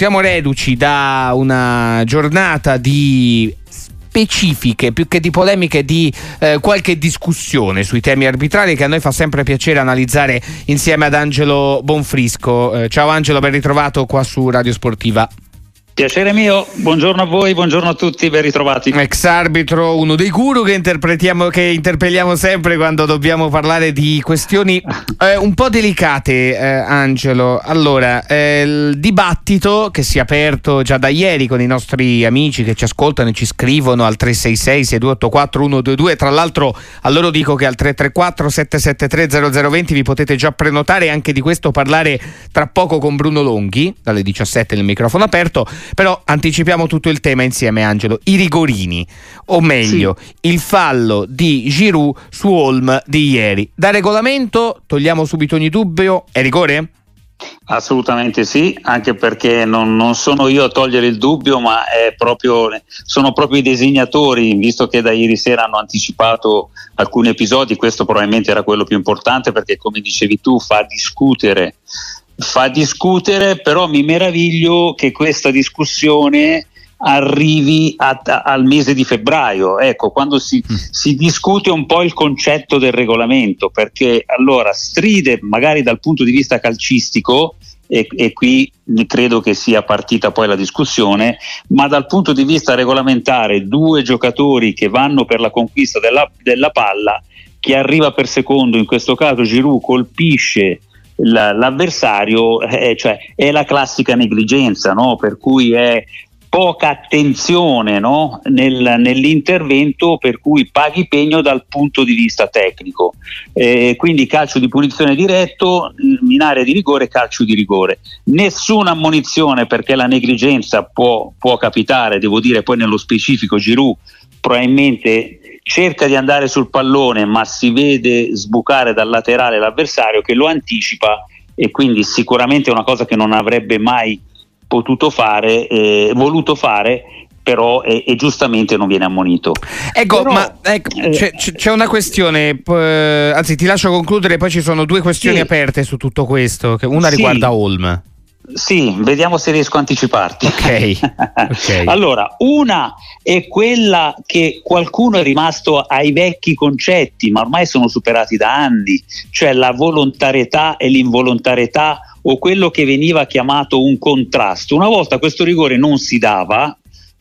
siamo reduci da una giornata di specifiche, più che di polemiche, di eh, qualche discussione sui temi arbitrali che a noi fa sempre piacere analizzare insieme ad Angelo Bonfrisco. Eh, ciao Angelo, ben ritrovato qua su Radio Sportiva. Piacere mio, buongiorno a voi, buongiorno a tutti, ben ritrovati. Ex arbitro, uno dei guru che, che interpelliamo sempre quando dobbiamo parlare di questioni eh, un po' delicate, eh, Angelo. Allora, eh, il dibattito che si è aperto già da ieri con i nostri amici che ci ascoltano e ci scrivono al 366 6284 122, tra l'altro a loro dico che al 334 773 0020 vi potete già prenotare e anche di questo parlare tra poco con Bruno Longhi, dalle 17 nel microfono aperto però anticipiamo tutto il tema insieme, Angelo. I rigorini, o meglio, sì. il fallo di Giroud su Holm di ieri. Da regolamento, togliamo subito ogni dubbio, è rigore? Assolutamente sì, anche perché non, non, sono io a togliere il dubbio, ma proprio, sono proprio i designatori, visto che da ieri sera hanno anticipato alcuni episodi, questo probabilmente era quello più importante perché come dicevi tu fa discutere fa discutere, però mi meraviglio che questa discussione arrivi a, a, al mese di febbraio, ecco, quando si, mm. si, discute un po' il concetto del regolamento, perché allora stride magari dal punto di vista calcistico, e, e qui credo che sia partita poi la discussione, ma dal punto di vista regolamentare due giocatori che vanno per la conquista della, della palla, chi arriva per secondo, in questo caso Giroud colpisce l'avversario eh, cioè, è la classica negligenza, no? per cui è poca attenzione no? Nel, nell'intervento per cui paghi pegno dal punto di vista tecnico. Eh, quindi calcio di punizione diretto, in area di rigore, calcio di rigore. Nessuna ammonizione perché la negligenza può, può capitare, devo dire poi nello specifico Giroud probabilmente cerca di andare sul pallone ma si vede sbucare dal laterale l'avversario che lo anticipa e quindi sicuramente è una cosa che non avrebbe mai potuto fare, eh, voluto fare però e, e, giustamente non viene ammonito. Ecco, però, ma ecco, eh, c'è, c'è, una questione, eh, anzi ti lascio concludere, poi ci sono due questioni sì, aperte su tutto questo, una sì, riguarda Holm. Sì, vediamo se riesco a anticiparti. Ok. okay. allora, una è quella che qualcuno è rimasto ai vecchi concetti, ma ormai sono superati da anni, cioè la volontarietà e l'involontarietà o quello che veniva chiamato un contrasto. Una volta questo rigore non si dava,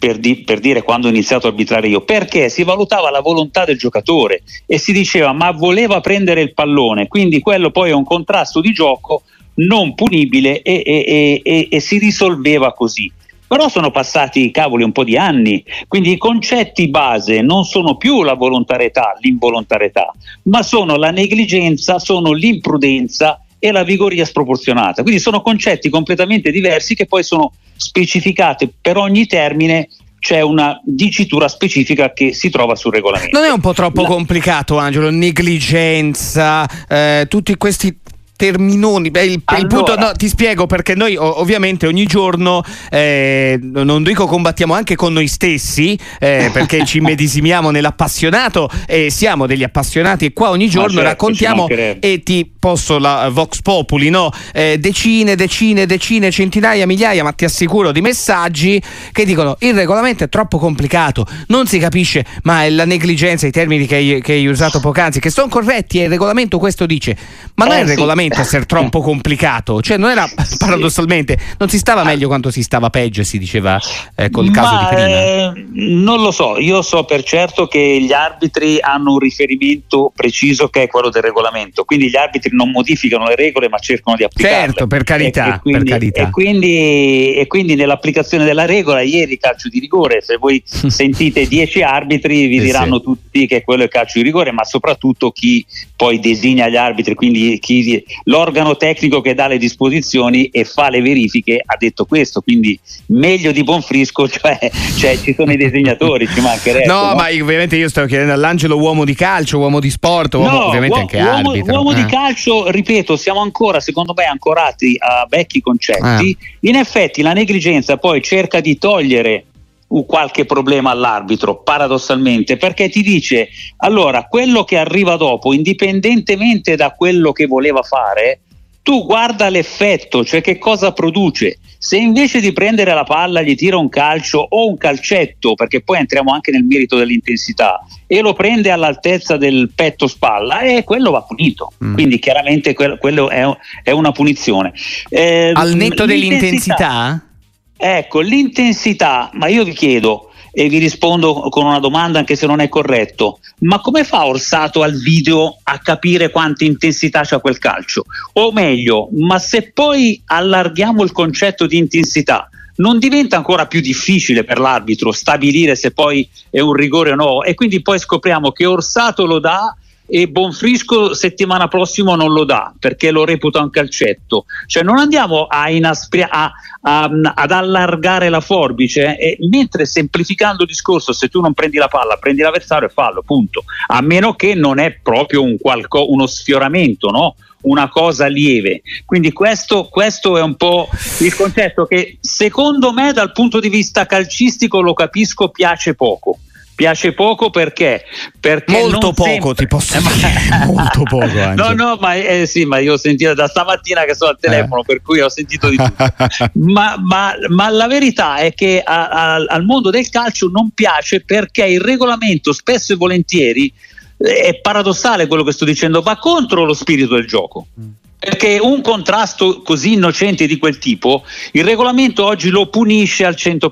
per, di, per, dire quando ho iniziato a arbitrare io, perché si valutava la volontà del giocatore e si diceva ma voleva prendere il pallone, quindi quello poi è un contrasto di gioco non punibile e, e, e, e si risolveva così però sono passati cavoli un po' di anni, quindi i concetti base non sono più la volontarietà, l'involontarietà, ma sono la negligenza, sono l'imprudenza e la vigoria sproporzionata. Quindi sono concetti completamente diversi che poi sono specificati per ogni termine c'è una dicitura specifica che si trova sul regolamento. Non è un po' troppo la... complicato, Angelo? Negligenza, eh, tutti questi terminoni. Beh, il, allora. il punto, no, ti spiego perché noi ovviamente ogni giorno, eh, non dico combattiamo anche con noi stessi, eh, perché ci medesimiamo nell'appassionato e siamo degli appassionati e qua ogni giorno certo, raccontiamo e ti posso la Vox Populi, no? Eh, decine, decine, decine, centinaia, migliaia, ma ti assicuro di messaggi che dicono il regolamento è troppo complicato, non si capisce, ma è la negligenza, i termini che hai, che hai usato poc'anzi, che sono corretti e il regolamento questo dice, ma non è il eh, regolamento veramente essere troppo complicato. Cioè, non era paradossalmente, non si stava meglio quanto si stava peggio, si diceva eh, col Ma, caso di prima. Eh, non lo so, io so per certo che gli arbitri hanno un riferimento preciso che è quello del regolamento, quindi gli arbitri non modificano le regole ma cercano di applicarle. Certo, per carità. E, e, quindi, per carità. E, quindi, e quindi nell'applicazione della regola, ieri calcio di rigore, se voi sentite 10 arbitri vi sì, diranno sì. tutti che quello è calcio di rigore, ma soprattutto chi poi designa gli arbitri, quindi chi l'organo tecnico che dà le disposizioni e fa le verifiche ha detto questo, quindi meglio di Bonfrisco, cioè, cioè ci sono i disegnatori, ci mancherebbe. No, no, ma ovviamente io stavo chiedendo all'Angelo uomo di calcio, uomo di sport, uomo, no, ovviamente uomo, anche uomo, arbitro. Uomo eh. di calcio, ripeto, siamo ancora, secondo me, ancorati a vecchi concetti. Eh. In effetti la negligenza poi cerca di togliere qualche problema all'arbitro, paradossalmente, perché ti dice allora quello che arriva dopo, indipendentemente da quello che voleva fare, tu guarda l'effetto, cioè che cosa produce. Se invece di prendere la palla gli tira un calcio o un calcetto, perché poi entriamo anche nel merito dell'intensità, e lo prende all'altezza del petto spalla, e eh, quello va punito. Mm. Quindi chiaramente quello, è, una punizione. Eh, Al netto dell'intensità? Ecco, l'intensità, ma io vi chiedo, e vi rispondo con una domanda anche se non è corretto. Ma come fa Orsato al video a capire quanta intensità c'ha quel calcio? O meglio, ma se poi allarghiamo il concetto di intensità, non diventa ancora più difficile per l'arbitro stabilire se poi è un rigore o no e quindi poi scopriamo che Orsato lo dà e Bonfrisco settimana prossima non lo dà perché lo reputa un calcetto. Cioè non andiamo a inaspri- a, a, ad allargare la forbice e, mentre semplificando il discorso se tu non prendi la palla prendi l'avversario e fallo, punto. A meno che non è proprio un qualco, uno sfioramento, no? una cosa lieve. Quindi questo, questo, è un po' il concetto che secondo me dal punto di vista calcistico lo capisco piace poco piace poco perché, perché molto poco sempre... ti posso eh, dire molto poco Angelo. no no ma, eh, sì, ma io ho sentito da stamattina che sono al telefono eh. per cui ho sentito di tutto ma, ma, ma, la verità è che a, a, al mondo del calcio non piace perché il regolamento spesso e volentieri eh, è paradossale quello che sto dicendo va contro lo spirito del gioco mm. perché un contrasto così innocente di quel tipo il regolamento oggi lo punisce al 100%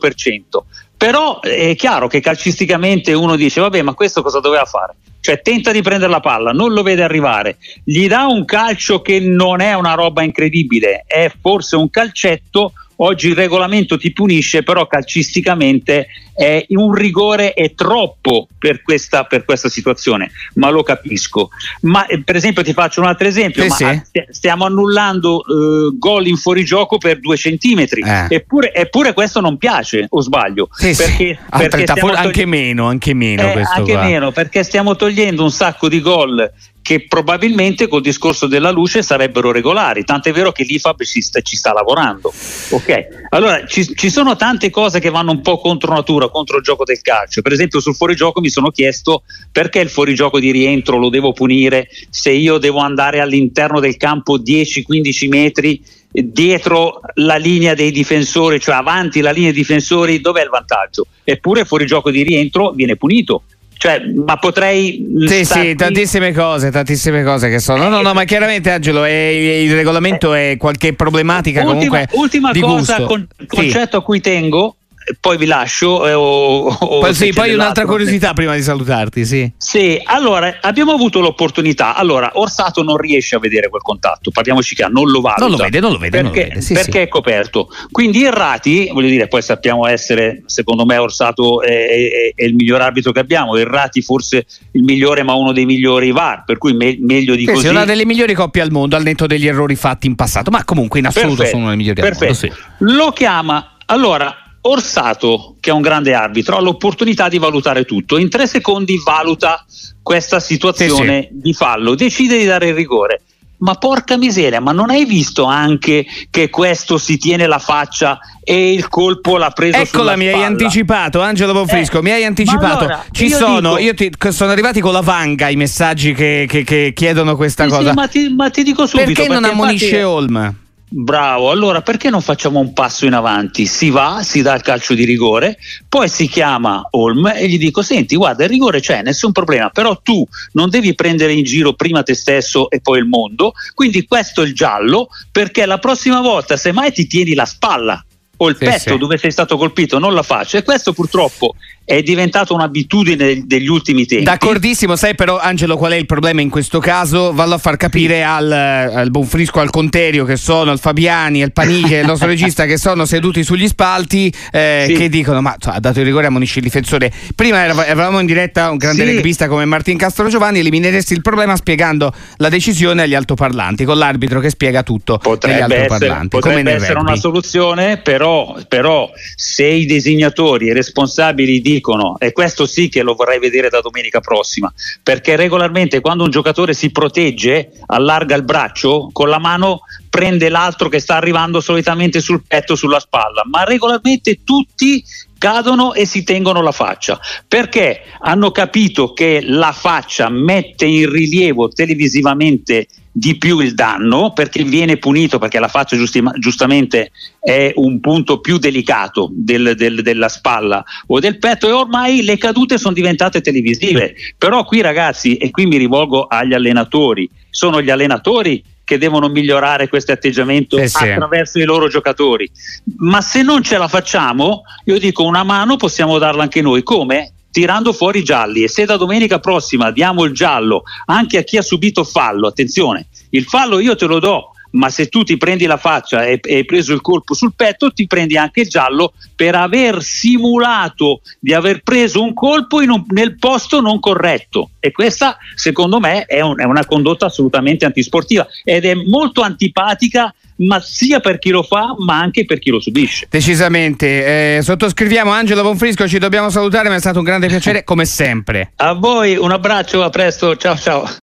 però è chiaro che calcisticamente uno dice vabbè ma questo cosa doveva fare? Cioè tenta di prendere la palla, non lo vede arrivare, gli dà un calcio che non è una roba incredibile, è forse un calcetto Oggi il regolamento ti punisce, però calcisticamente è un rigore è troppo per questa, per questa situazione, ma lo capisco. Ma eh, per esempio ti faccio un altro esempio, sì, sì. stiamo annullando eh, gol in fuorigioco per due centimetri, eh. eppure, eppure, questo non piace, o sbaglio? Sì, perché, perché togli- anche meno, anche meno. Eh, anche qua. meno, perché stiamo togliendo un sacco di gol che probabilmente col discorso della luce sarebbero regolari, tant'è vero che l'IFAB ci sta, ci sta lavorando. Ok, allora ci, ci, sono tante cose che vanno un po' contro natura, contro il gioco del calcio. Per esempio, sul fuorigioco mi sono chiesto perché il fuorigioco di rientro lo devo punire se io devo andare all'interno del campo 10-15 metri dietro la linea dei difensori, cioè avanti la linea dei difensori, dov'è il vantaggio? Eppure fuorigioco di rientro viene punito cioè, ma potrei. Sì, sì, tantissime cose, tantissime cose che sono. No, no, no, ma chiaramente Angelo, è, il regolamento è qualche problematica ultima, comunque. Ultima cosa, con, concetto sì. a cui tengo poi vi lascio. Eh, o, o poi, sì, poi un'altra curiosità prima di salutarti. Sì. sì, allora abbiamo avuto l'opportunità. Allora, Orsato non riesce a vedere quel contatto, parliamoci chiaro, non lo valuta. Non lo vede, non lo vede. Perché, lo vede. Sì, perché sì. è coperto. Quindi Errati, voglio dire, poi sappiamo essere, secondo me, Orsato è, è, è il miglior arbitro che abbiamo. Errati forse il migliore, ma uno dei migliori VAR, per cui me, meglio di sì, così. Sì, una delle migliori coppie al mondo, al netto degli errori fatti in passato, ma comunque in assoluto perfetto, sono le migliori perfetto. al mondo. Sì. Lo chiama. Allora, Orsato, che è un grande arbitro, ha l'opportunità di valutare tutto. In tre secondi valuta questa situazione sì, sì. di fallo, decide di dare il rigore. Ma porca miseria, ma non hai visto anche che questo si tiene la faccia e il colpo l'ha preso Eccola, mi hai anticipato, Angelo Bonfrisco, eh, mi hai anticipato. Allora, Ci sono, dico, io ti, sono arrivati con la vanga i messaggi che, che, che chiedono questa sì, cosa. Ma, ti, ma, ti, dico subito. Perché, perché non ammonisce infatti... Bravo, allora perché non facciamo un passo in avanti? Si va, si dà il calcio di rigore, poi si chiama Olm e gli dico: Senti, guarda, il rigore c'è, nessun problema, però tu non devi prendere in giro prima te stesso e poi il mondo. Quindi questo è il giallo, perché la prossima volta, se mai ti tieni la spalla o il sì, petto sì. dove sei stato colpito, non la faccio. E questo purtroppo è diventata un'abitudine degli ultimi tempi. D'accordissimo, sai però Angelo qual è il problema in questo caso? Vallo a far capire sì. al, al Bonfrisco, al Conterio che sono, al Fabiani, al Panighe, il nostro regista che sono seduti sugli spalti eh, sì. che dicono ma ha dato il rigore a Monisci il difensore. Prima eravamo in diretta un grande sì. rugbyista come Martin Castro Giovanni, elimineresti il problema spiegando la decisione agli altoparlanti, con l'arbitro che spiega tutto potrebbe essere, potrebbe essere una soluzione, però, però se i designatori e i responsabili di dicono, e questo sì che lo vorrei vedere da domenica prossima, perché regolarmente quando un giocatore si protegge, allarga il braccio, con la mano prende l'altro che sta arrivando solitamente sul petto, sulla spalla, ma regolarmente tutti cadono e si tengono la faccia perché hanno capito che la faccia mette in rilievo televisivamente di più il danno perché viene punito perché la faccia giusti, giustamente è un punto più delicato del, del, della spalla o del petto e ormai le cadute sono diventate televisive però qui ragazzi e qui mi rivolgo agli allenatori sono gli allenatori che devono migliorare questo atteggiamento sì, sì. attraverso i loro giocatori. Ma se non ce la facciamo, io dico una mano possiamo darla anche noi. Come? Tirando fuori i gialli e se da domenica prossima diamo il giallo anche a chi ha subito fallo, attenzione, il fallo io te lo do, ma se tu ti prendi la faccia e hai preso il colpo sul petto, ti prendi anche il giallo per aver simulato di aver preso un colpo un, nel posto non corretto. E questa, secondo me, è, un, è una condotta assolutamente antisportiva ed è molto antipatica ma sia per chi lo fa ma anche per chi lo subisce. Decisamente, eh, sottoscriviamo Angelo Bonfrisco, ci dobbiamo salutare, ma è stato un grande piacere come sempre. A voi un abbraccio, a presto, ciao ciao.